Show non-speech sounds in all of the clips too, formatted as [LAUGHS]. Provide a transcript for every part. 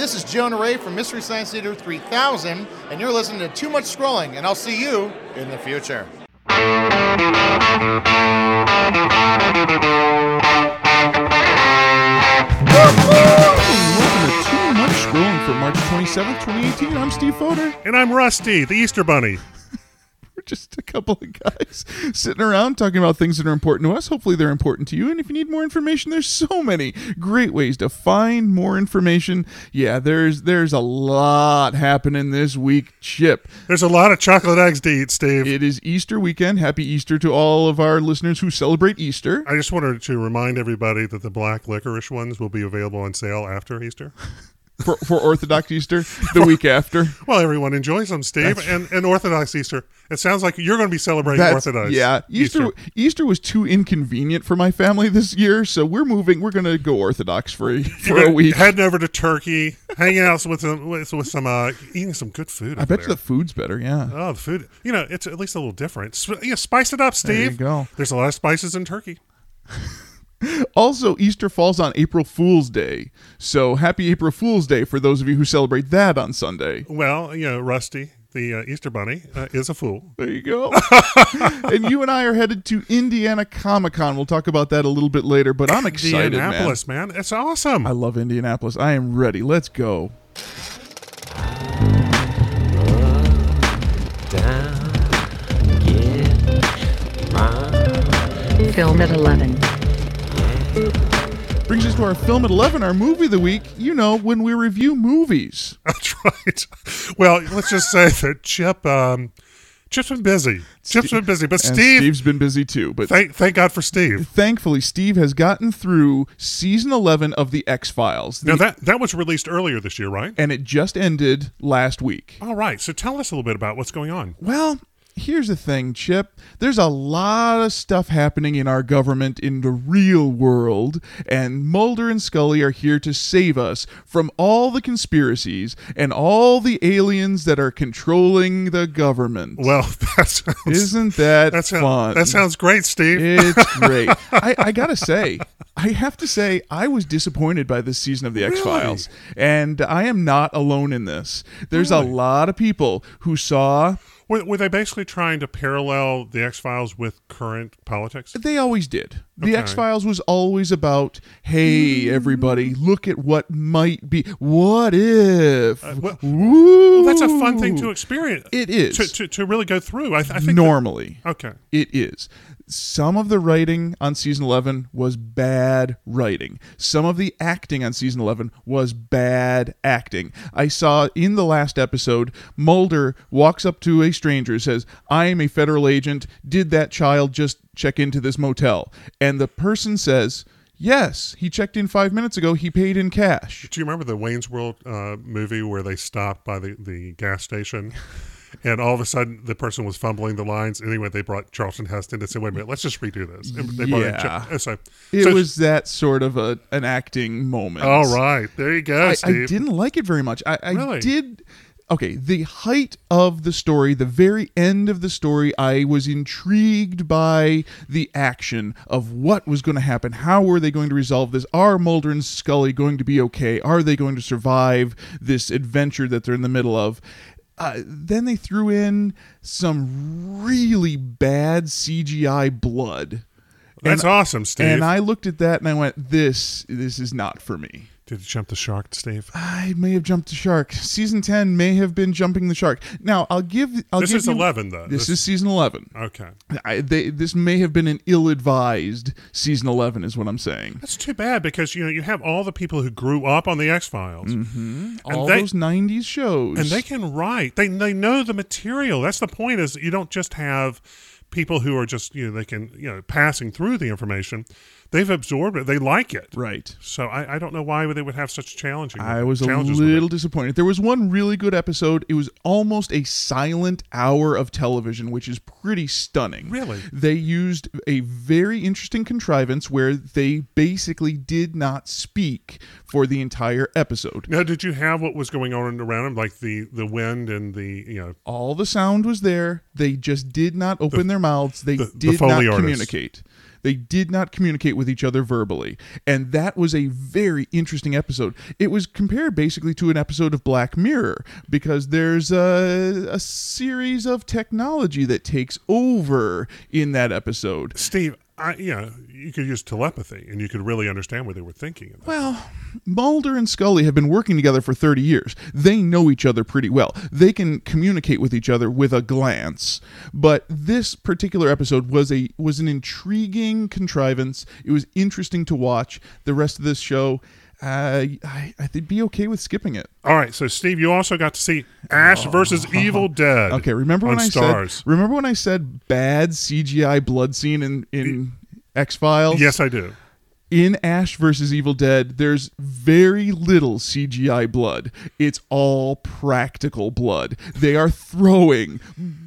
this is Jonah Ray from Mystery Science Theater 3000, and you're listening to Too Much Scrolling, and I'll see you in the future. Welcome to Too Much Scrolling for March 27th, 2018. I'm Steve Foder. And I'm Rusty, the Easter Bunny. Just a couple of guys sitting around talking about things that are important to us. Hopefully, they're important to you. And if you need more information, there's so many great ways to find more information. Yeah, there's there's a lot happening this week. Chip, There's a lot of chocolate eggs to eat, Steve. it is Easter weekend. Happy Easter to all of our listeners who celebrate Easter. I just wanted to remind everybody that the black licorice ones will be available on sale after Easter. [LAUGHS] For, for Orthodox [LAUGHS] Easter, the week after. Well, everyone enjoys them, Steve. And, and Orthodox Easter. It sounds like you're going to be celebrating That's- Orthodox. Yeah, Easter, Easter was too inconvenient for my family this year, so we're moving. We're gonna go Orthodox for a, [LAUGHS] for a week. Heading over to Turkey, hanging out with some, with, with some uh, eating some good food. I bet you the food's better. Yeah. Oh, the food. You know, it's at least a little different. Sp- yeah, spice it up, There you Steve. go. There's a lot of spices in turkey. Also, Easter falls on April Fool's Day, so happy April Fool's Day for those of you who celebrate that on Sunday. Well, you know, Rusty, the uh, Easter Bunny, uh, is a fool. There you go. [LAUGHS] and you and I are headed to Indiana Comic Con. We'll talk about that a little bit later, but I'm excited, man. Indianapolis, man. It's awesome. I love Indianapolis. I am ready. Let's go. Film at 11. Brings us to our film at 11, our movie of the week. You know, when we review movies. [LAUGHS] That's right. Well, let's just say that Chip, um, Chip's been busy. Chip's been busy, but Steve, Steve's been busy too, but thank thank God for Steve. thankfully Steve has gotten through season 11 of the X-Files. Now that that was released earlier this year, right? and it just ended last week. All right. So tell us a little bit about what's going on. Well, here's the thing, Chip. There's a lot of stuff happening in our government in the real world, and Mulder and Scully are here to save us from all the conspiracies and all the aliens that are controlling the government. Well, [LAUGHS] that sounds Isn't that, that sounds fun? that sounds great, Steve. It's [LAUGHS] great. I, I gotta say, I have to say, I was disappointed by this season of the X Files, and I am not alone in this. There's a lot of people who saw. Were, were they basically trying to parallel the X Files with current politics? They always did. The Okay. X Files was always about, hey, everybody, look at what might be. What if? Uh, well-. Well, that's a fun thing to experience. It is. to, to, to really go through. I, I think that- Normally. okay. It is. Some of the writing on season 11 was bad writing. Some of the acting on season 11 was bad acting. I saw in the last episode, Mulder walks up to a stranger says, I am a federal agent. Did that child just check into this motel? And the person says, Yes, he checked in five minutes ago. He paid in cash. Do you remember the Wayne's World uh, movie where they stopped by the, the gas station? [LAUGHS] And all of a sudden, the person was fumbling the lines. Anyway, they brought Charlton Heston to say, "Wait a minute, let's just redo this." And they brought in Yeah. Ch- uh, so, It so- was that sort of a, an acting moment. all right. There you go, I, I didn't like it very much. I, I Really? did. Okay, the height of the story, the very end of the story, I was intrigued by the action of what was going to happen. How were they going to resolve this? Are Mulder and Scully going to be okay? Are they going to survive this adventure that they're in the middle of? Uh, then they threw in some really bad CGI blood. That's and, awesome, Steve. And I looked at that and I went, "This, this is not for me." Did you jump the shark, Steve? I may have jumped the shark. Season ten may have been jumping the shark. Now I'll give. I'll This give is you- 11, though. This, This- is season eleven. Okay. I, they, this may have been an ill-advised season eleven, is what I'm saying. That's too bad because you know you have all the people who grew up on the X Files, mm-hmm. All they- those '90s shows, and they can write. They they know the material. That's the point. Is you don't just have people who are just you know they can you know passing through the information. They've absorbed it. They like it. right. So I, I don't know why they would have such a challenging. I was a little disappointed. There was one really good episode. It was almost a silent hour of television, which is pretty stunning. Really? They used a very interesting contrivance where they basically did not speak for the entire episode. Now, did you have what was going on around them, like the the wind and the you know? All the sound was there. They just did not open their mouths. They the- the did Foley not communicate. They did not communicate with each other verbally. And that was a very interesting episode. It was compared basically to an episode of Black Mirror because there's a, a series of technology that takes over in that episode. Steve, I, yeah, you could use telepathy and you could really understand what they were thinking. Well, Mulder and Scully have been working together for 30 years. They know each other pretty well. They can communicate with each other with a glance. But this particular episode was a was an intriguing contrivance. It was interesting to watch. The rest of this show uh, I, I'd be okay with skipping it. All right, so Steve, you also got to see Ash versus [LAUGHS] Evil Dead. Okay, remember when I Stars. said remember when I said bad CGI blood scene in in X Files? Yes, I do. in Ash versus Evil Dead, there's very little CGI blood. It's all practical blood. They are throwing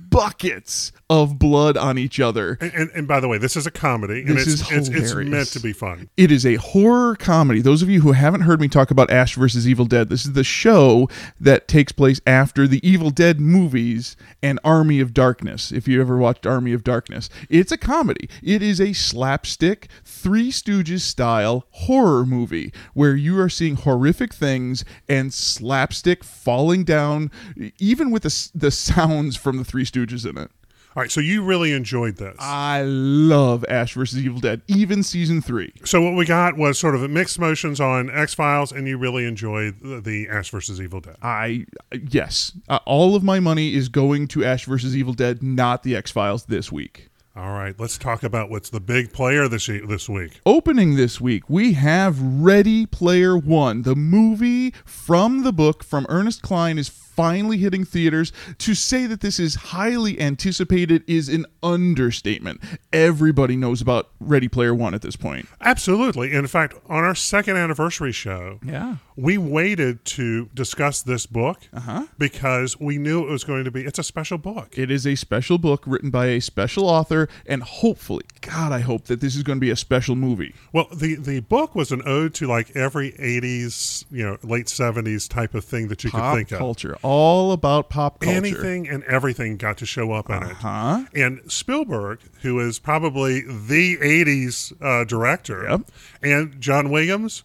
buckets of blood on each other. And, and, and by the way, this is a comedy, and This it's, is it's it's meant to be fun. It is a horror comedy. Those of you who haven't heard me talk about Ash versus Evil Dead, this is the show that takes place after the Evil Dead movies and Army of Darkness. If you ever watched Army of Darkness, it's a comedy. It is a slapstick, Three Stooges style horror movie where you are seeing horrific things and slapstick falling down, even with the, the sounds from the Three Stooges in it. All right, so you really enjoyed this. I love Ash versus Evil Dead, even season three. so what we got was sort of a mixed emotions on X Files, and you really enjoyed the, the Ash versus Evil Dead. I yes, uh, all of my money is going to Ash versus Evil Dead, not the X Files this week. All right, let's talk about what's the big player this this week. Opening this week, we have Ready Player One, the movie from the book from Ernest Cline is finally hitting theaters. To say that this is highly anticipated is an understatement. Everybody knows about Ready Player One at this point. Absolutely. In fact, on our second anniversary show, Yeah. We waited to discuss this book Uh-huh. because we knew it was going to be. It's a special book. It is a special book written by a special author, and hopefully, God, I hope that this is going to be a special movie. Well, the the book was an ode to like every '80s, you know, late '70s type of thing that you Pop could think culture, all about pop culture. Anything and everything got to show up in it. Huh? And Spielberg, who is probably the '80s uh, director, Yep. and John Williams,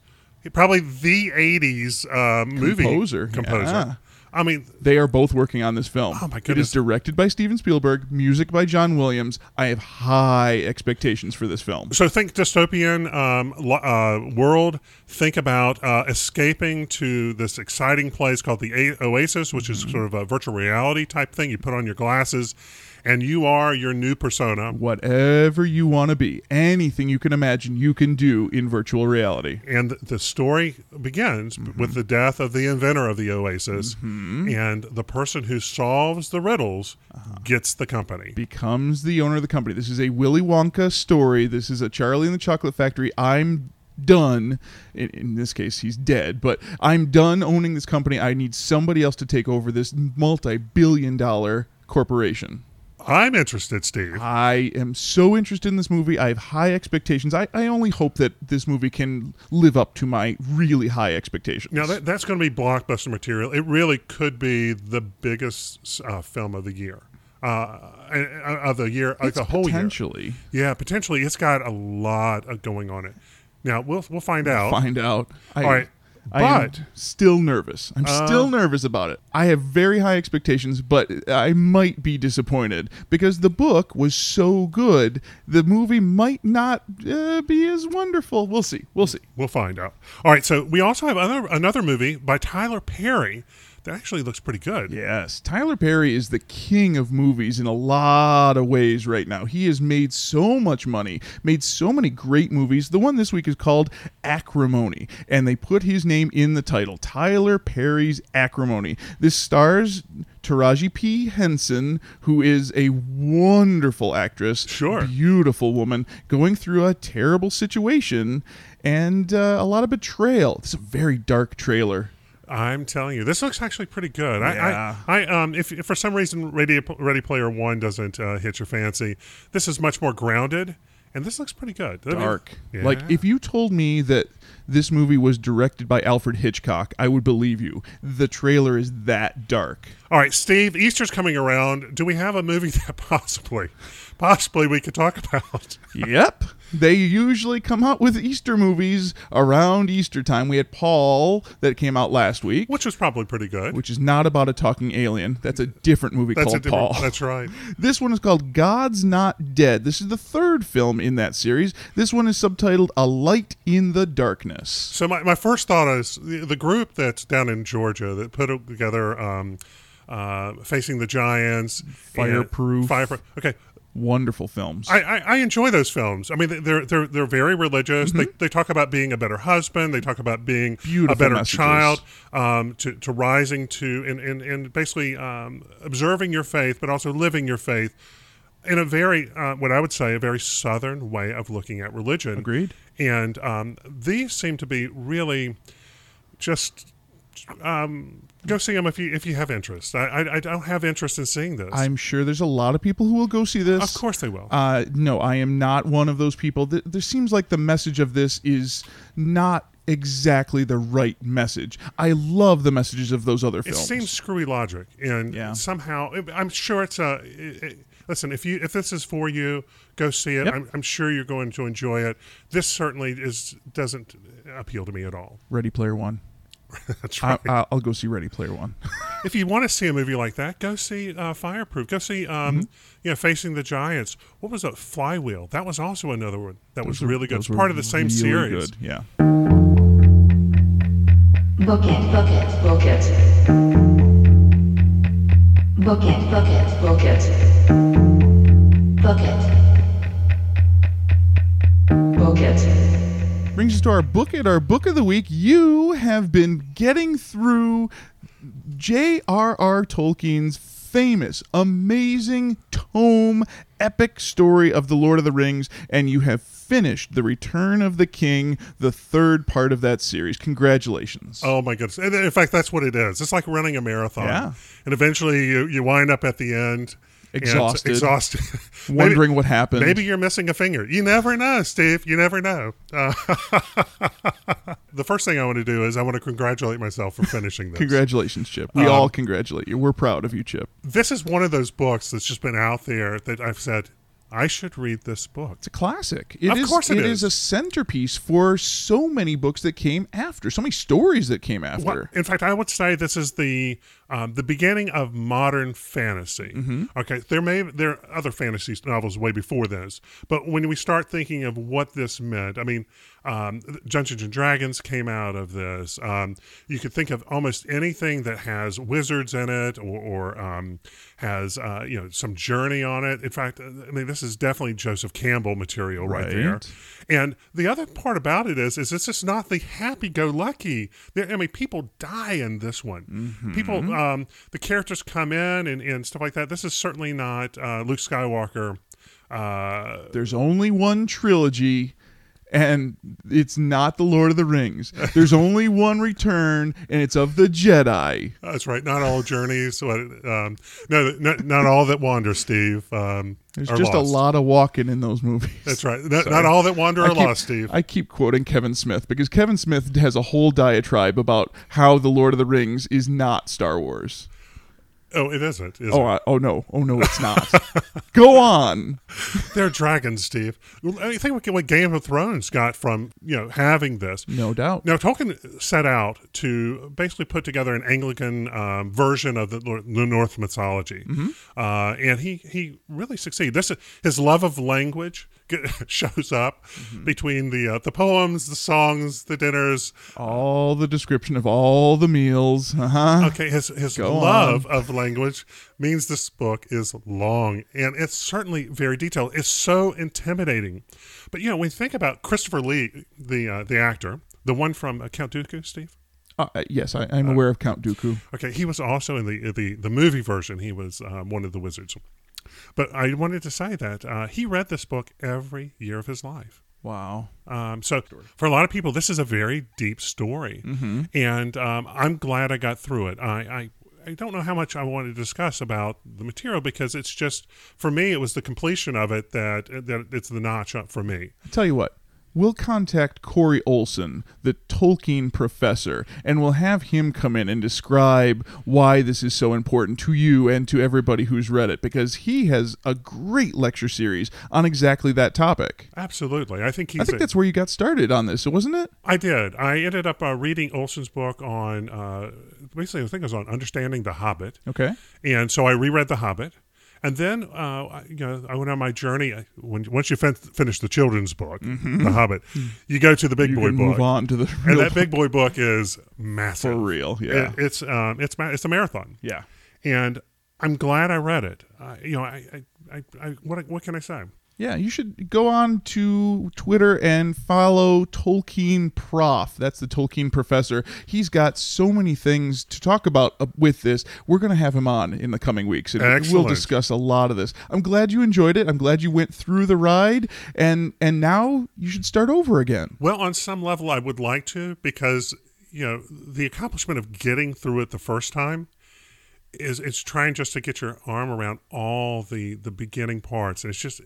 probably the '80s uh, movie Composer, composer. yeah. I mean, They are both working on this film. Oh, my It goodness. is directed by Steven Spielberg, music by John Williams. I have high expectations for this film. So think dystopian um, uh, world. Think about uh, escaping to this exciting place called the Oasis, which is sort of a virtual reality type thing. You put on your glasses, and you are your new persona. Whatever you want to be, anything you can imagine, you can do in virtual reality. And the story begins b- with mm-hmm. the death of the inventor of the Oasis, mm-hmm. and the person who solves the riddles uh-huh. gets the company. Becomes the owner of the company. This is a Willy Wonka story. This is a Charlie and the Chocolate Factory. I'm done. In, in this case, he's dead, but I'm done owning this company. I need somebody else to take over this multi billion dollar corporation. I'm interested, Steve. I am so interested in this movie. I have high expectations. I, I only hope that this movie can live up to my really high expectations. Now that, that's going to be blockbuster material. It really could be the biggest uh, film of the year, uh, uh, of the year, like It's the whole year. potentially Yeah, potentially. It's got a lot of going on it. Now we'll we'll find out. find out. I, All right, I am but- still nervous. I'm Uh, still nervous about it. I have very high expectations, but I might be disappointed because the book was so good. The movie might not uh, be as wonderful. We'll see. We'll see. We'll find out. All right, so we also have other, another movie by Tyler Perry that actually looks pretty good. Yes, Tyler Perry is the king of movies in a lot of ways right now. He has made so much money, made so many great movies. The one this week is called Acrimony, and they put his name in the title Tyler Perry's Acrimony. This stars Taraji P. Henson, who is a wonderful actress. Sure. Beautiful woman going through a terrible situation and uh, a lot of betrayal. This is a very dark trailer. I'm telling you, this looks actually pretty good. Yeah. I, I, I, um, if, if for some reason Ready, Ready Player One doesn't uh, hit your fancy, this is much more grounded, and this looks pretty good. I mean, dark. yeah. Like if you told me that this movie was directed by Alfred Hitchcock, I would believe you. The trailer is that dark. All right, Steve, Easter's coming around. Do we have a movie [LAUGHS] that possibly, possibly we could talk about. [LAUGHS] yep. They usually come out with Easter movies around Easter time. We had Paul that came out last week, Which was probably pretty good. which is not about a talking alien. That's a different movie that's a called different, Paul. That's right. [LAUGHS] This one is called God's Not Dead. This is the third film in that series. This one is subtitled A Light in the Darkness. So my, my first thought is the, the group that's down in Georgia that put together um, uh, Facing the Giants, and Fireproof. Fireproof. Okay, Wonderful films. I, I, I enjoy those films. I mean, they're they're they're very religious. They, they talk about being a better husband. They talk about being Mm-hmm. Beautiful a better messages. child. Um, to, to rising to and and, and basically um, observing your faith, but also living your faith in a very uh, what I would say a very southern way of looking at religion. Agreed. And um, these seem to be really just. Um, go see them if you if you have interest. I, I I don't have interest in seeing this. I'm sure there's a lot of people who will go see this. of course they will. Uh, no, I am not one of those people. Th- There seems like the message of this is not exactly the right message. I love the messages of those other It seems screwy logic, and Yeah. somehow I'm sure it's a. It, it- listen, if you if this is for you, go see it. Yep. I'm, I'm sure you're going to enjoy it. This certainly is doesn't appeal to me at all. Ready Player One. [LAUGHS] That's I, right. I, I'll go see Ready Player One. [LAUGHS] if you want to see a movie like that, go see uh, Fireproof. Go see, um, Mm-hmm. you know, Facing the Giants. What was that? Flywheel. That was also another one that was Those were- really good. It's part of the same really series. Good. Yeah. Book it, book it, book it. Book it, book it, book it. Book it. Book it. Brings us to our book it, our book of the week. You have been getting through J.R.R. Tolkien's famous, amazing tome, epic story of the Lord of the Rings, and you have finished The Return of the King, the third part of that series. Congratulations. Oh my goodness! In fact, that's what it is. It's like running a marathon. Yeah. And eventually, you you wind up at the end Exhausted. exhausted, [LAUGHS] Wondering Maybe- what happened. Maybe you're missing a finger. You never know, Steve. You never know. Uh, [LAUGHS] the first thing I want to do is I want to congratulate myself for finishing this. Congratulations, Chip. We Um, all congratulate you. We're proud of you, Chip. this is one of those books that's just been out there that I've said I should read this book. It's a classic. It Of is- course it it is. is a centerpiece for so many books that came after, so many stories that came after. Well, in fact, I would say this is the um, the beginning of modern fantasy. Mm-hmm. Okay, there may there are other fantasy novels way before this, but when we start thinking of what this meant, I mean, um, Dungeons and Dragons came out of this. Um, you could think of almost anything that has wizards in it, or, or um, has uh, you know some journey on it. In fact, I mean, this is definitely Joseph Campbell material right, there. And the other part about it is, is this is not the happy-go-lucky. There, I mean, people die in this one. Mm-hmm. People, um, the characters come in and, and stuff like that. This is certainly not uh, Luke Skywalker. Uh, There's only one trilogy, and it's not the Lord of the Rings. There's only one return, and it's of the Jedi. that's right. Not all journeys. Um, no, not, not all that wander, Steve. Um, There's just lost. a lot of walking in those movies. That's right. Not, not all that wander are keep, lost, Steve. I keep quoting Kevin Smith because Kevin Smith has a whole diatribe about how the Lord of the Rings is not Star Wars. Oh, it isn't. Is Oh, it? Oh no, oh no, it's not. [LAUGHS] Go on. They're dragons, Steve. I think we what- what Game of Thrones got from you know having this. No doubt. Now, Tolkien set out to basically put together an Anglican um, version of the, the Norse mythology, uh, and he he really succeeded. This is, his love of language get, [LAUGHS] shows up between the uh, the poems, the songs, the dinners. All the description of all the meals. Uh huh. Okay, his his Go love of language means this book is long and it's certainly very detailed. It's so intimidating, but you know when you think about Christopher Lee, the uh, the actor, the one from uh, Count Dooku, Steve. Uh, yes, I, I'm aware of Count Dooku. Okay, he was also in the the the movie version. He was um, one of the wizards. But I wanted to say that uh, he read this book every year of his life. Wow. Um, so for a lot of people, this is a very deep story, and um, I'm glad I got through it. I, I I don't know how much I want to discuss about the material because it's just for me, it was the completion of it that that it's the notch up for me. I'll tell you what, we'll contact Corey Olsen, the Tolkien professor, and we'll have him come in and describe why this is so important to you and to everybody who's read it, because he has a great lecture series on exactly that topic. Absolutely. I think he's I think a- that's where you got started on this, wasn't it? I did. I ended up uh, reading Olsen's book on uh, basically, I think it was on understanding the Hobbit, Okay. and so I reread the Hobbit, and then uh, I- you know I went on my journey. I- When once you fin- finish the children's book, the Hobbit, you go to the big Mm-hmm. You boy book, move on to the and that big boy book is massive for real. Yeah. It- it's um, it's ma- it's a marathon, yeah. and I'm glad I read it. Uh, you know, I, I, I, I what what can I say? Yeah, you should go on to Twitter and follow Tolkien Prof. That's the Tolkien professor. He's got so many things to talk about uh, with this. We're going to have him on in the coming weeks, and we'll discuss a lot of this. I'm glad you enjoyed it. I'm glad you went through the ride, and and now you should start over again. Well, on some level, I would like to because you know the accomplishment of getting through it the first time is it's trying just to get your arm around all the the beginning parts, and it's just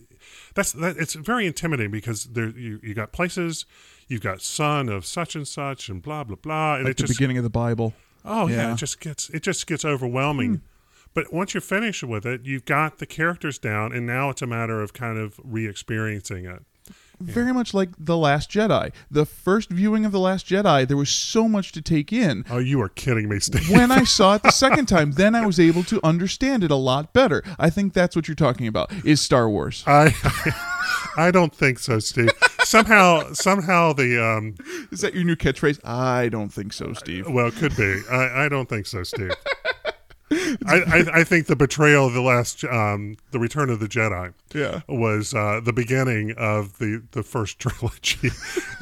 that's that it's very intimidating because there you you got places, you've got son of such and such, and blah blah blah, and Like the just beginning of the Bible. Oh yeah. Yeah. Hmm. it just gets it just gets overwhelming. But once you're finished with it, you've got the characters down, and now it's a matter of kind of re-experiencing it. Very much like The Last Jedi. The first viewing of The Last Jedi, there was so much to take in. Oh, you are kidding me, Steve. when I saw it the [LAUGHS] second time, then I was able to understand it a lot better. I think that's what you're talking about. Is Star Wars? I [LAUGHS] I don't think so, Steve. Somehow somehow the um Is that your new catchphrase? I don't think so, Steve. well it could be. I, I don't think so, Steve. [LAUGHS] I, I, I think the betrayal of the last um the return of the Jedi Yeah. was uh, the beginning of the, the first [LAUGHS] trilogy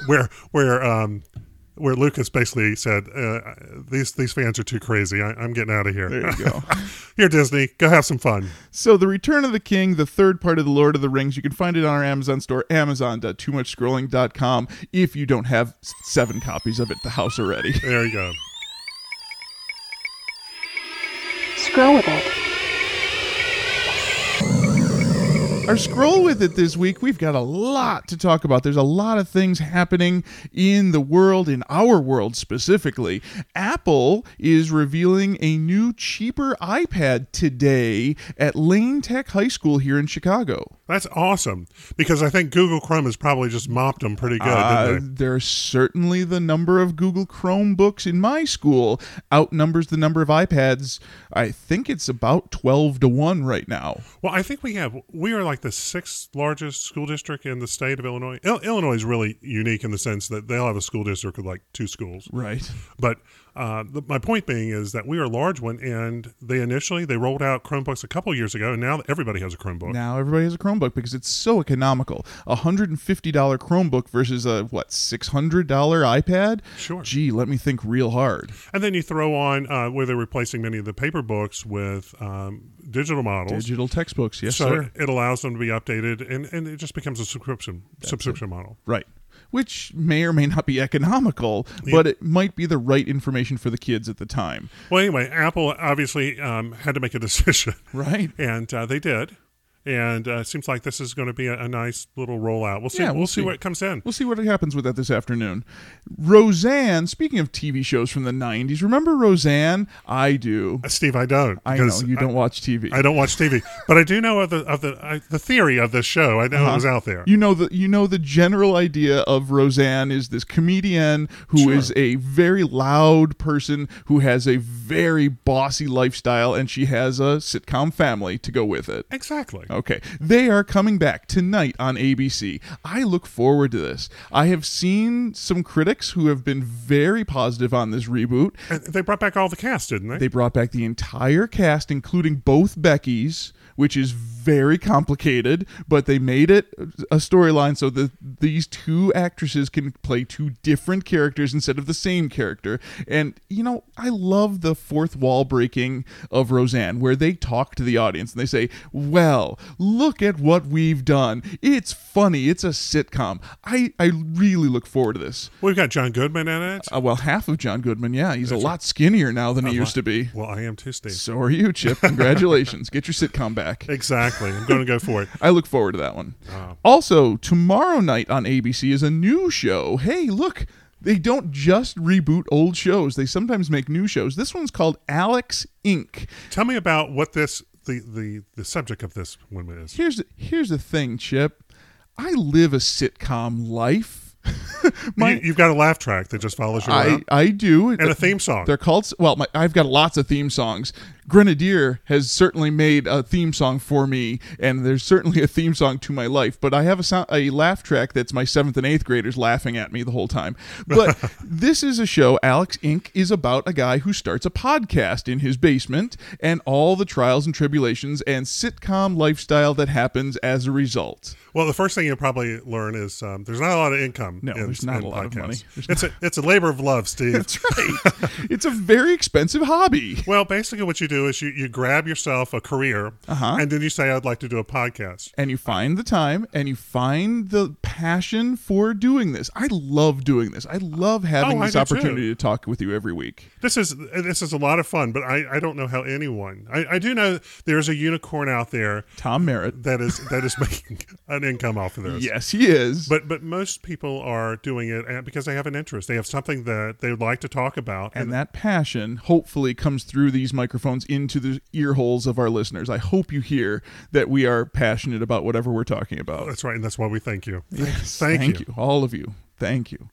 where where um where Lucas basically said uh, these these fans are too crazy. I, I'm getting out of here. There you go. [LAUGHS] Here, Disney, go have some fun. so, The Return of the King, the third part of The Lord of the Rings, you can find it on our Amazon store, amazon.toomuchscrolling.com, if you don't have seven copies of it at the house already. There you go. Scroll with it. Our scroll with it this week, we've got a lot to talk about. There's a lot of things happening in the world, in our world specifically. Apple is revealing a new, cheaper iPad today at Lane Tech High School here in Chicago. That's awesome because I think Google Chrome has probably just mopped them pretty good, Uh, didn't they? there's certainly the number of Google Chromebooks in my school outnumbers the number of iPads. I think it's about 12 to 1 right now. Well, I think we have we are like the sixth largest school district in the state of Illinois. Il- Illinois is really unique in the sense that they'll have a school district with like two schools. Right. But uh, the, my point being is that we are a large one, and they initially they rolled out Chromebooks a couple years ago, and now everybody has a Chromebook. Now everybody has a Chromebook because it's so economical. A hundred and fifty dollar Chromebook versus a what six hundred dollar iPad. Sure. Gee, let me think real hard. And then you throw on uh, where they're replacing many of the paper books with um, digital models. Digital textbooks, yes so sir. it allows them to be updated, and, and it just becomes a subscription subscription model. Right. Which may or may not be economical, but it might be the right information for the kids at the time. Well, anyway, Apple obviously um, had to make a [LAUGHS] decision, Right. and uh, they did. And uh, it seems like this is going to be a, a nice little rollout. We'll see. Yeah, we'll, we'll see see. what comes in. We'll see what happens with that this afternoon. Roseanne, speaking of TV shows from the 90s, remember Roseanne? I do. Uh, Steve, I don't. I know you don't watch TV. I don't watch TV, but I do know of the of the I, the theory of this show. I know it was out there. Uh-huh. You know the you know the general idea of Roseanne is this comedian who is Sure. a very loud person who has a very bossy lifestyle and she has a sitcom family to go with it. exactly. Okay. They are coming back tonight on ABC. I look forward to this. I have seen some critics who have been very positive on this reboot. And they brought back all the cast, didn't they? They brought back the entire cast, including both Beckys, which is very complicated, but they made it a storyline so that these two actresses can play two different characters instead of the same character. And, you know, I love the fourth wall breaking of Roseanne, where they talk to the audience and they say, Well, Look at what we've done. It's funny. It's a sitcom. I, I really look forward to this. We've got John Goodman in it. Uh, well, half of John Goodman, yeah. He's a lot skinnier now than he used to be. Well, I am too, Steve. So are you, Chip. [LAUGHS] Congratulations. Get your sitcom back. Exactly. I'm going to go for it. [LAUGHS] I look forward to that one. Also, tomorrow night on ABC is a new show. Hey, look, they don't just reboot old shows, they sometimes make new shows. This one's called Alex Inc. Tell me about what this the the the subject of this one is. Here's the, here's the thing, Chip. I live a sitcom life. [LAUGHS] My, you, you've got a laugh track that just follows you I, around, I do. and a theme song. They're called well. My, I've got lots of theme songs. Grenadier has certainly made a theme song for me, and there's certainly a theme song to my life. But I have a sound, a laugh track that's my seventh and eighth graders laughing at me the whole time. But [LAUGHS] this is a show. Alex Inc. is about a guy who starts a podcast in his basement, and all the trials and tribulations and sitcom lifestyle that happens as a result. Well, the first thing you'll probably learn is um, there's not a lot of income. No, in, there's not a lot of money. There's It's a it's a labor of love, Steve. [LAUGHS] That's right. it's a very expensive hobby. well, basically, what you do is you, you grab yourself a career, Uh-huh. and then you say, "I'd like to do a podcast." and you find the time and you find the passion for doing this. I love doing this. I love having Oh, this do too. opportunity to talk with you every week. This is this is a lot of fun, but I, I don't know how anyone. I, I do know there's a unicorn out there Tom Merritt. that is that is [LAUGHS] making an income off of this. Yes, he is. But but most people are doing it because they have an interest. They have something that they would like to talk about, and that passion hopefully comes through these microphones into the ear holes of our listeners. I hope you hear that we are passionate about whatever we're talking about. that's right, and that's why we thank you. Yes, thank, you. all of you. Thank you.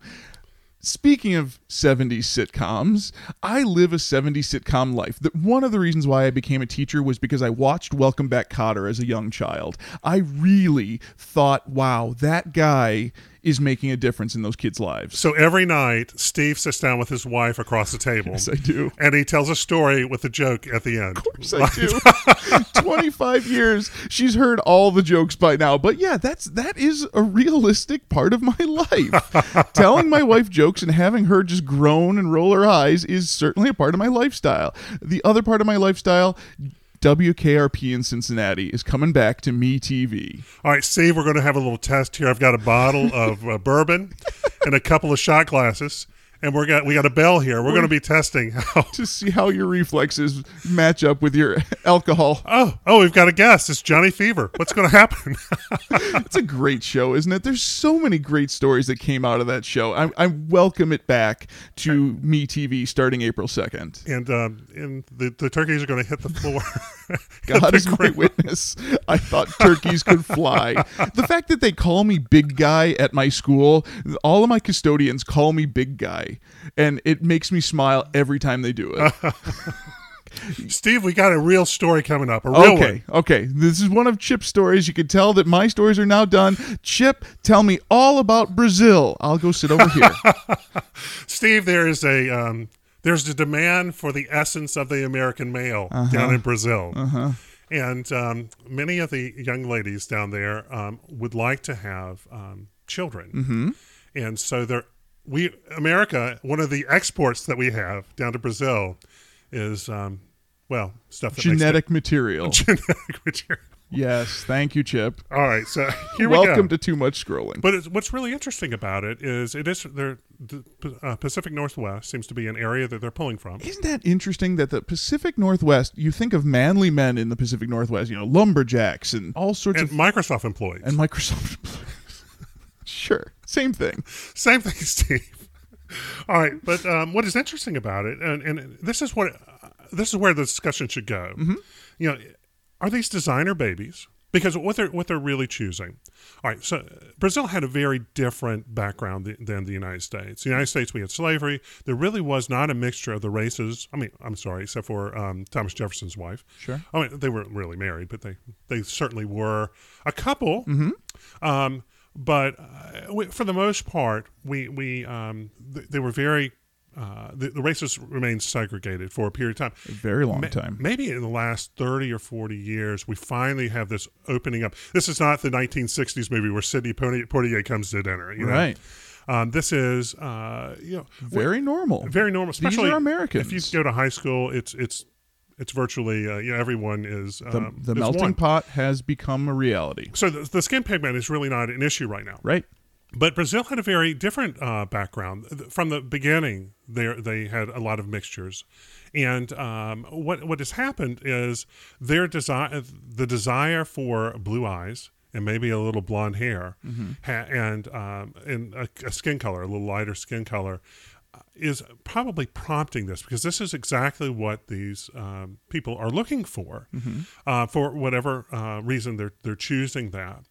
Speaking of 70s sitcoms, I live a 70s sitcom life. That one of the reasons why I became a teacher was because I watched Welcome Back Kotter as a young child. I really thought, wow, that guy is making a difference in those kids' lives. So every night, Steve sits down with his wife across the table. Yes, I do. And he tells a story with a joke at the end. Of course I do. [LAUGHS] [LAUGHS] 25 years. She's heard all the jokes by now. But yeah, that's that is a realistic part of my life. [LAUGHS] Telling my wife jokes and having her just groan and roll her eyes is certainly a part of my lifestyle. The other part of my lifestyle WKRP in Cincinnati is coming back to Me TV All right, Steve, we're going to have a little test here. I've got a bottle of uh, bourbon and a couple of shot glasses, and we're got we got a bell here. We're going to be testing how. [LAUGHS] to see how your reflexes match up with your [LAUGHS] alcohol. Oh, oh, we've got a guest. It's Johnny Fever. What's going to happen? [LAUGHS] It's a great show, isn't it? There's so many great stories that came out of that show. I, I welcome it back to Me TV starting April 2nd. and um, and the, the turkeys are going to hit the floor. God is my witness. I thought turkeys could fly. The fact that they call me big guy at my school, all of my custodians call me big guy, and it makes me smile every time they do it. [LAUGHS] Steve, we got a real story coming up. A real Okay, one. okay. This is one of Chip's stories. You can tell that my stories are now done. Chip, tell me all about Brazil. I'll go sit over here. [LAUGHS] Steve, there is a um, there's a demand for the essence of the American male down in Brazil. And um, many of the young ladies down there um, would like to have um, children, mm-hmm. and so they're we America. One of the exports that we have down to Brazil is um, well stuff that Genetic material. [LAUGHS] genetic material. Yes, thank you, Chip. All right, so here we Welcome to Too Much Scrolling. But it's, what's really interesting about it is it is there. The uh, Pacific Northwest seems to be an area that they're pulling from. Isn't that interesting that the Pacific Northwest, you think of manly men in the Pacific Northwest, you know, lumberjacks and all sorts and of. Microsoft employees. and Microsoft. [LAUGHS] employees. sure, same thing. Same thing, [LAUGHS] Steve. All right, but um, what is interesting about it, and, and this is what this is where the discussion should go. Mm-hmm. You know, are these designer babies? Because what they're what they're really choosing. All right, so Brazil had a very different background th- than the United States. The United States, we had slavery. There really was not a mixture of the races. I mean, I'm sorry, except for um, Thomas Jefferson's wife. Sure. I mean, they weren't really married, but they they certainly were a couple. Hmm. Um, but uh, we, for the most part, we we um, th- they were very. Uh, the, the races remained segregated for a period of time. A very long Ma- time. Maybe in the last 30 or 40 years, we finally have this opening up. This is not the 1960s movie where Sidney Poitier comes to dinner. You know? Right. Um, this is, uh, you know, Very normal. very normal. These Especially are Americans. If you go to high school, it's it's it's virtually uh, you know, everyone is The, um, the is melting one. pot has become a reality, So the, the skin pigment is really not an issue right now. right? But Brazil had a very different uh, background from the beginning. They they had a lot of mixtures, and um, what what has happened is their desire, the desire for blue eyes and maybe a little blonde hair, ha- and um, and a, a skin color, a little lighter skin color, uh, is probably prompting this because this is exactly what these um, people are looking for, uh, for whatever uh, reason they're they're choosing that.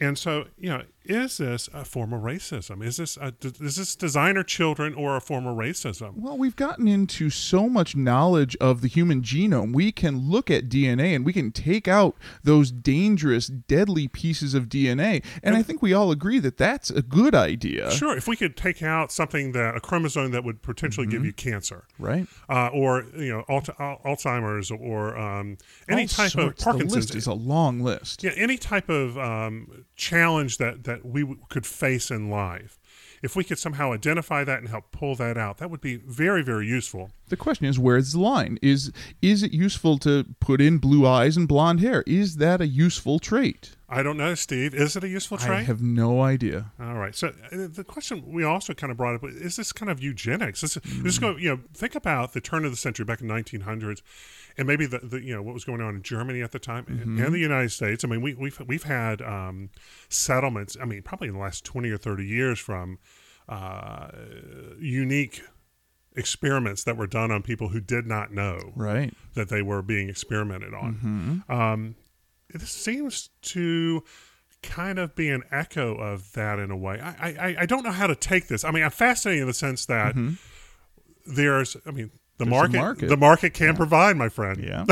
And so, you know, is this a form of racism? Is this a, is this designer children or a form of racism? Well, we've gotten into so much knowledge of the human genome. We can look at DNA and we can take out those dangerous, deadly pieces of DNA. And I think we all agree that that's a good idea, Sure, if we could take out something that a chromosome that would potentially give you cancer, right? uh, or you know, Alt- Alzheimer's, or um, any All type sorts. of Parkinson's, The list is a long list. yeah, any type of um, challenge that that we w- could face in life. If we could somehow identify that and help pull that out, that would be very, very useful. The question is, where's the line? Is is it useful to put in blue eyes and blonde hair? Is that a useful trait? I don't know, Steve. Is it a useful trait? I have no idea. All right. So uh, the question we also kind of brought up is this kind of eugenics? This, this is going, you know, think about the turn of the century back in 1900s, and maybe the, the you know what was going on in Germany at the time and- and the United States. I mean, we, we've we've had um, settlements. I mean, probably in the last 20 or 30 years from uh, unique experiments that were done on people who did not know Right. that they were being experimented on. Um, this seems to kind of be an echo of that in a way. I, I, I don't know how to take this. I mean, I'm fascinated in the sense that there's, I mean, the market, market. the market can provide, my friend. Yeah.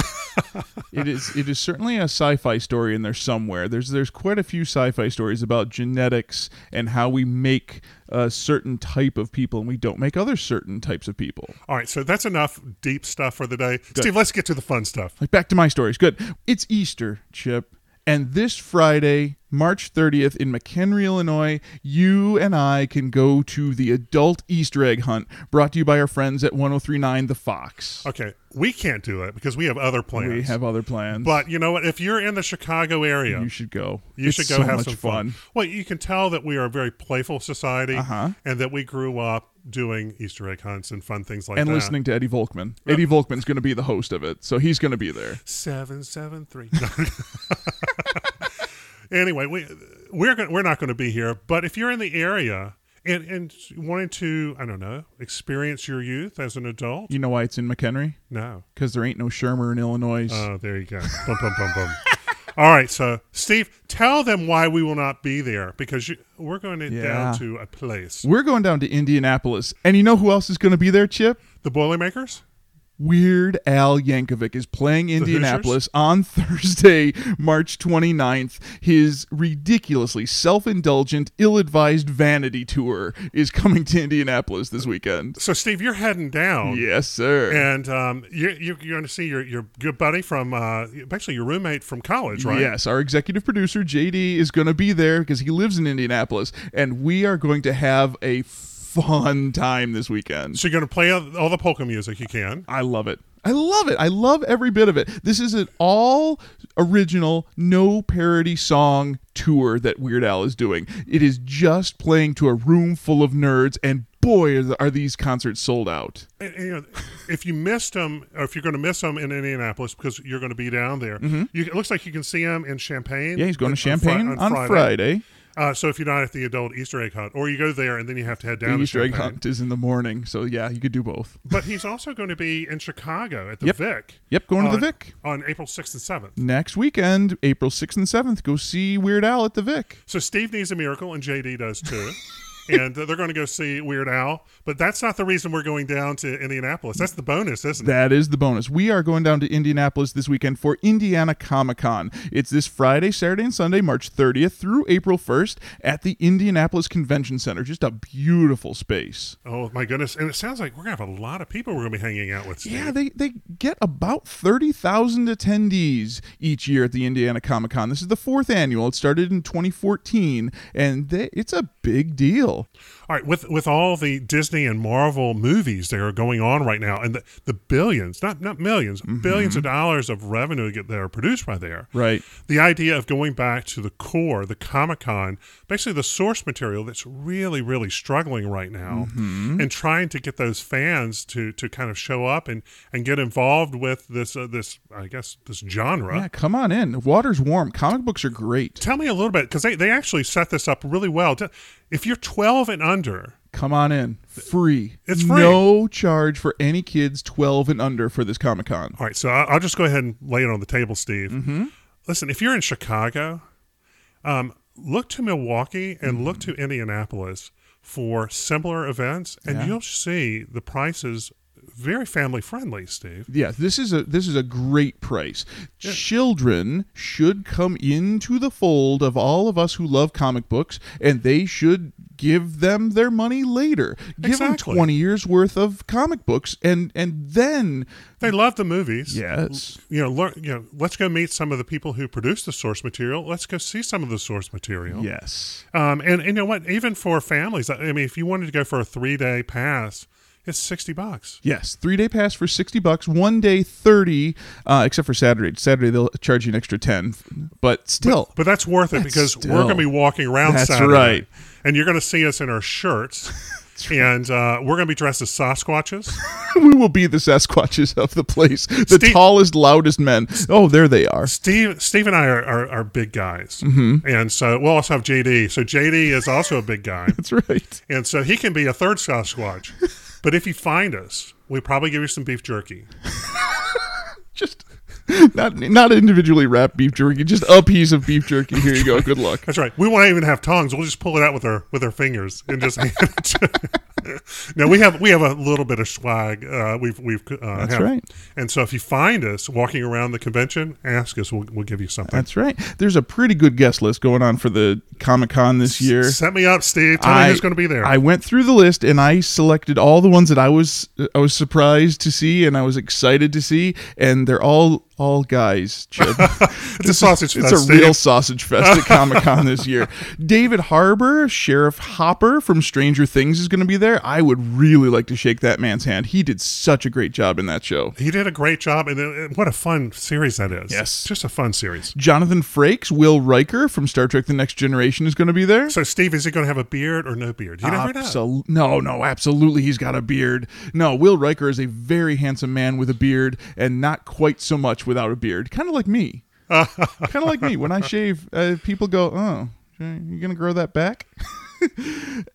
[LAUGHS] it is it is certainly a sci-fi story in there somewhere. There's there's quite a few sci-fi stories about genetics and how we make a certain type of people and we don't make other certain types of people. All right, so that's enough deep stuff for the day. Steve, let's get to the fun stuff. Like back to my stories. Good. It's Easter, Chip. And this Friday, March 30th in McHenry, Illinois, you and I can go to the adult Easter egg hunt brought to you by our friends at 1039 The Fox. Okay, we can't do it because we have other plans. We have other plans. But you know what? If you're in the Chicago area, you should go. You It's should go so have some fun. Well, you can tell that we are a very playful society, Uh-huh. and that we grew up doing Easter egg hunts and fun things like and that. And listening to Eddie Volkman. Eddie Volkman's going to be the host of it, so he's going to be there. seven seven three. [LAUGHS] [LAUGHS] anyway, we we're going we're not going to be here, but if you're in the area and and wanting to, I don't know, experience your youth as an adult, You know why it's in McHenry? no. Because there ain't no Shermer in Illinois. Oh, there you go. Bum, bum, bum, bum. [LAUGHS] All right, so Steve, tell them why we will not be there because you, we're going to Yeah. down to a place. We're going down to Indianapolis, and you know who else is going to be there, Chip? The Boilermakers. Weird Al Yankovic is playing Indianapolis on [LAUGHS] Thursday, March 29th. His ridiculously self indulgent, ill advised vanity tour is coming to Indianapolis this weekend. So, Steve, you're heading down. Yes, sir. And um, you're, you're, you're going to see your, your good buddy from, uh, actually, your roommate from college, right? Yes, our executive producer JD is going to be there because he lives in Indianapolis, and we are going to have a fun time this weekend. So, you're going to play all the polka music you can. I love it. I love it. I love every bit of it. This is an all original, no parody song tour that Weird Al is doing. It is just playing to a room full of nerds, and boy, are, these concerts sold out. And, and, you know, if you missed them, or if you're going to miss them in Indianapolis because you're going to be down there, you, it looks like you can see them in Champaign. Mm-hmm. Yeah, he's going on to Fri- Champaign on, Friday. Uh, so if you're not at the adult Easter egg hunt, or you go there and then you have to head down to The Easter egg hunt is in the morning, so yeah, you could do both. But he's also going to be in Chicago at the Yep. Vic. Yep, going to the Vic. on April 6th and 7th. Next weekend, April 6th and 7th, go see Weird Al at the Vic. So Steve needs a miracle, and JD does too. [LAUGHS] and they're going to go see Weird Al. But that's not the reason we're going down to Indianapolis. That's the bonus, isn't it? That is the bonus. We are going down to Indianapolis this weekend for Indiana Comic Con. It's this Friday, Saturday, and Sunday, March 30th through April 1st at the Indianapolis Convention Center. Just a beautiful space. Oh my goodness! And it sounds like we're going to have a lot of people we're going to be hanging out with. Steve. Yeah, they, they get about 30,000 attendees each year at the Indiana Comic Con. This is the fourth annual. It started in 2014, and they, it's a big deal. Deal. All right, with with all the Disney and Marvel movies that are going on right now, and the, the billions, not not 1000000s billions of dollars of revenue get- that are produced by there. Right. The idea of going back to the core, the Comic Con, basically the source material that's really, really struggling right now, and trying to get those fans to to kind of show up and and get involved with this uh, this I guess this genre. Yeah, come on in. Water's warm. Comic books are great. Tell me a little bit because they, they actually set this up really well. If you're 12 and under, Come on in. Free. It's free. No charge for any kids 12 and under for this Comic Con. All right, so I- I'll just go ahead and lay it on the table, Steve. Mm-hmm. Listen, if you're in Chicago, um, look to Milwaukee and look to Indianapolis for similar events, and Yeah. you'll see the prices very family friendly, Steve. Yeah, this is a this is a great price. Children should come into the fold of all of us who love comic books, and they should give them their money later. Give Exactly. them twenty years worth of comic books, and and then They love the movies. yes, You know, learn, you know, let's go meet some of the people who produce the source material. Let's go see some of the source material. yes, Um, and, and you know what? Even for families, I mean, if you wanted to go for a three day pass, it's sixty bucks. yes. Three day pass for sixty bucks. One day thirty, uh, except for Saturday. Saturday they'll charge you an extra ten, but still. But that's worth it That's because we're going to be walking around That's Saturday, right. and you're going to see us in our shirts, [LAUGHS] and uh, we're going to be dressed as Sasquatches. [LAUGHS] we will be the Sasquatches of the place, the Steve- tallest, loudest men. Oh, there they are. Steve, Steve, and I are, are, are big guys, mm-hmm. and so we'll also have JD. So JD is also a big guy, [LAUGHS] That's right. and so he can be a third Sasquatch. But if you find us, we probably give you some beef jerky. [LAUGHS] Just not not individually wrapped beef jerky, just a piece of beef jerky. Here you go. Good luck. That's right. We won't even have tongues. We'll just pull it out with our with our fingers and just. hand it to- [LAUGHS] [LAUGHS] no, we have we have a little bit of swag. Uh, we've we've. Uh, That's have- right. And so if you find us walking around the convention, ask us. We'll, we'll give you something. That's right. There's a pretty good guest list going on for the Comic Con this year. Set me up, Steve. Tell me who's going to be there. I went through the list and I selected all the ones that I was I was surprised to see and I was excited to see, and they're all all guys. Chip. [LAUGHS] it's a sausage It's fest. a real sausage fest at Comic Con this year. [LAUGHS] David Harbour, Sheriff Hopper from Stranger Things is going to be there. I would really like to shake that man's hand. He did such a great job in that show. He did a great job, and uh, what a fun series that is. Yes. just a fun series. Jonathan Frakes, Will Riker from Star Trek: The Next Generation is going to be there. So, Steve, is he going to have a beard or no beard? You never know. No, no, absolutely. He's got a beard. No, Will Riker is a very handsome man with a beard, and not quite so much without a beard. Kind of like me. [LAUGHS] kind of like me. When I shave, uh, people go, "Oh, you gonna grow that back?" [LAUGHS]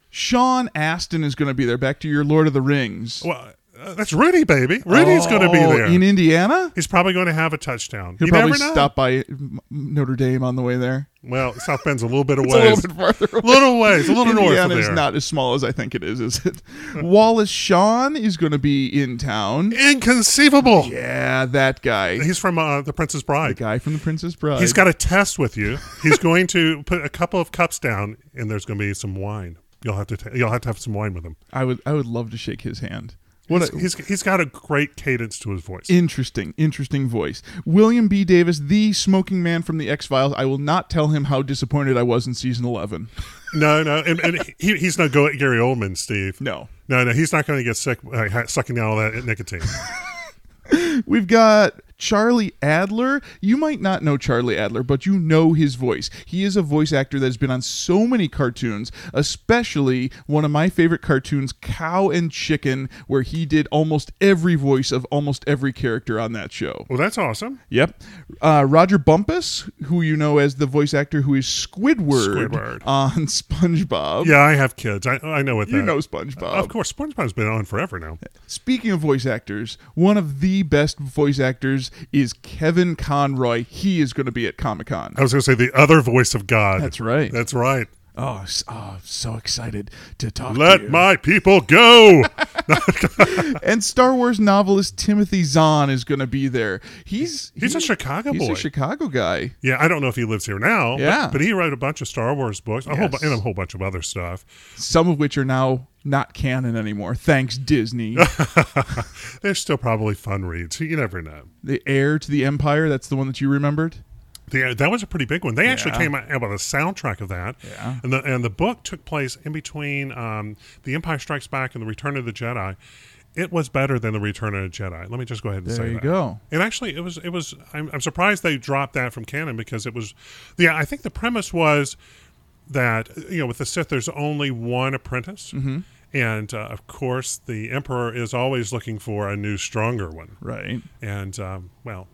Sean Astin is going to be there. Back to your Lord of the Rings. Well, uh, that's Rudy, baby. Rudy's going to be Oh, there. in Indiana. He's probably going to have a touchdown. He'll you probably never know. stop by Notre Dame on the way there. Well, South Bend's a little bit [LAUGHS] away. A little bit farther away. little ways, a little north of Indiana is there. not as small as I think it is, is it? Wallace Shawn is going to be in town. Inconceivable. Yeah, that guy. He's from uh, The Princess Bride. The Bride. guy from The Princess Bride. He's got a test with you. He's going to put a couple of cups down, and there's going to be some wine. You'll have to ta- you'll have to have some wine with him. I would I would love to shake his hand. What He's, a, he's he's got a great cadence to his voice. interesting, interesting voice. William B. Davis, the smoking man from the X Files. I will not tell him how disappointed I was in season eleven. [LAUGHS] no, no, and, and he, he's not go Gary Oldman, Steve. No. no, no. He's not going to get sick uh, sucking down all that nicotine. [LAUGHS] We've got Charlie Adler. You might not know Charlie Adler, but you know his voice. He is a voice actor that's been on so many cartoons, especially one of my favorite cartoons, Cow and Chicken, where he did almost every voice of almost every character on that show. well, that's awesome. Yep. Uh, Rodger Bumpass, who you know as the voice actor who is Squidward, Squidward. on [LAUGHS] SpongeBob. Yeah, I have kids. I I know what You that. know SpongeBob. Of course, SpongeBob's been on forever now. Speaking of voice actors, one of the best voice actors is Kevin Conroy. He is going to be at Comic Con. I was going to say the other voice of God. That's right. That's right. Oh, oh, so excited to talk Let to my people go. [LAUGHS] and Star Wars novelist Timothy Zahn is going to be there. He's He's a he- Chicago he's boy. a Chicago guy. yeah, I don't know if he lives here now. but- Yeah. but, he wrote a bunch of Star Wars books, a whole bu- and a whole bunch of other stuff. Some of which are now not canon anymore. Thanks Disney. [LAUGHS] They're still probably fun reads. You never know. the heir to the Empire. That's the one that you remembered. The, that was a pretty big one. They actually Yeah. came out with a soundtrack of that. Yeah. And the and the book took place in between um, The Empire Strikes Back and The Return of the Jedi. It was better than The Return of the Jedi. Let me just go ahead and There say that. There you go. And actually, it was it was. I'm, I'm surprised they dropped that from canon because it was. Yeah, I think the premise was that you know with the Sith, there's only one apprentice. Mm-hmm. And uh, of course, the Emperor is always looking for a new, stronger one. Right. And um, well,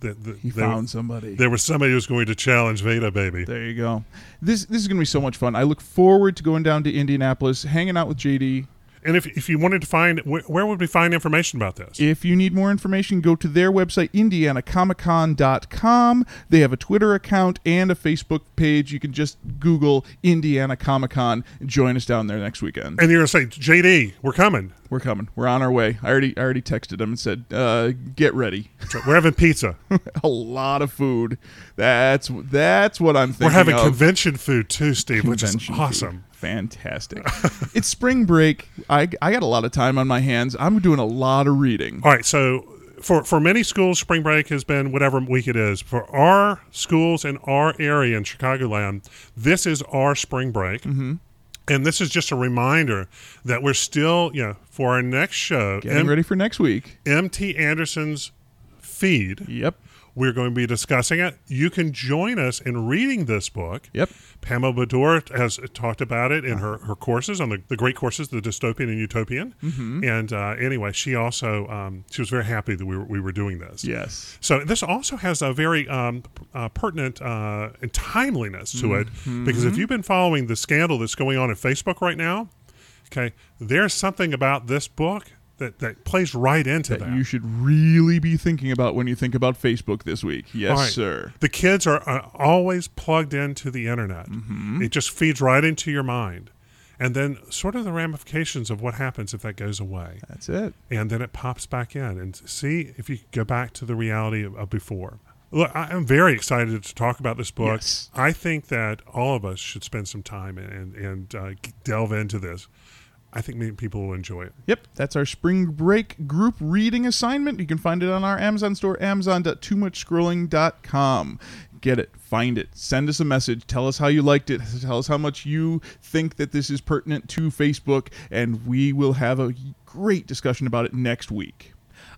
the, the, He there- found somebody. there was somebody who was going to challenge Vader, baby. There you go. This this is going to be so much fun. I look forward to going down to Indianapolis, hanging out with JD. And if, if you wanted to find, where, where would we find information about this? If you need more information, go to their website, indianacomiccon.com. They have a Twitter account and a Facebook page. You can just Google Indiana Comic Con and join us down there next weekend. and you're going to say, JD, we're coming. We're coming. We're on our way. I already I already texted them and said, uh, get ready. So we're having pizza. [LAUGHS] a lot of food. That's that's what I'm thinking. we're having of. convention food too, Steve, which is Convention food. awesome. Fantastic. [LAUGHS] it's spring break. I, I got a lot of time on my hands. I'm doing a lot of reading. All right, so for for many schools, spring break has been whatever week it is. For our schools in our area in Chicagoland, this is our spring break. Mm-hmm. And this is just a reminder that we're still, you know, for our next show, Getting M- ready for next week. MT Anderson's feed. Yep. We're going to be discussing it. You can join us in reading this book. Yep. Pamela Bedore has talked about it in her, her courses on the, the great courses, the dystopian and utopian. Mm-hmm. And uh, anyway, she also um, she was very happy that we were, we were doing this. Yes. So this also has a very um, uh, pertinent uh, and timeliness to it because if you've been following the scandal that's going on at Facebook right now, okay, there's something about this book that, that plays right into That that. you should really be thinking about when you think about Facebook this week. Yes, right. sir. The kids are, are always plugged into the internet. Mm-hmm. It just feeds right into your mind. And then, sort of the ramifications of what happens if that goes away. That's it. And then it pops back in. And see if you can go back to the reality of, of before. Look, I am very excited to talk about this book. Yes. I think that all of us should spend some time and, and uh, delve into this. I think many people will enjoy it. Yep, that's our spring break group reading assignment. You can find it on our Amazon store, amazon.toomuchscrolling.com. Get it, find it, send us a message, tell us how you liked it, tell us how much you think that this is pertinent to Facebook, and we will have a great discussion about it next week.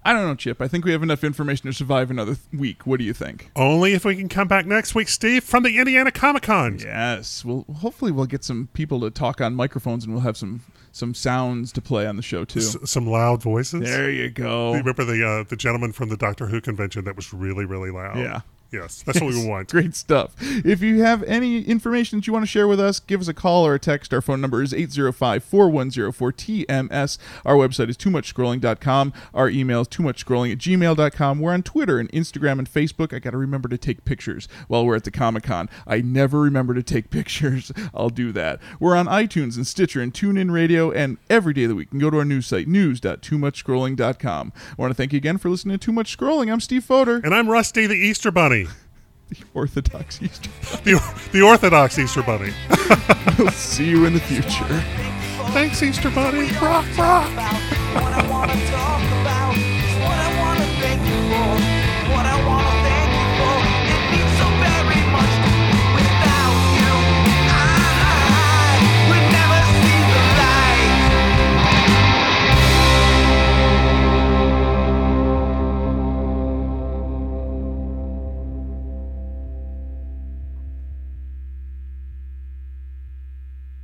I don't know, Chip. I think we have enough information to survive another th- week. What do you think? Only if we can come back next week, Steve, from the Indiana Comic Con. Yes. Well, hopefully we'll get some people to talk on microphones, and we'll have some some sounds to play on the show too. S- some loud voices. There you go. Remember the uh, the gentleman from the Doctor Who convention that was really really loud. Yeah. Yes, that's what we want. Great stuff. If you have any information that you want to share with us, give us a call or a text. Our phone number is 805 4104 TMS. Our website is toomuchscrolling.com. Our email is too toomuchscrolling at gmail.com. We're on Twitter and Instagram and Facebook. I got to remember to take pictures while we're at the Comic Con. I never remember to take [LAUGHS] pictures. I'll do that. We're on iTunes and Stitcher and TuneIn Radio and every day of the week. You can go to our news site, news.toomuchscrolling.com. I want to thank you again for listening to Too Much Scrolling. I'm Steve Fodor, And I'm Rusty the Easter Bunny, the Orthodox Easter Bunny. The, the Orthodox Easter Bunny. [LAUGHS] we'll see you in the future. Thanks, Easter Bunny. Rock, rock.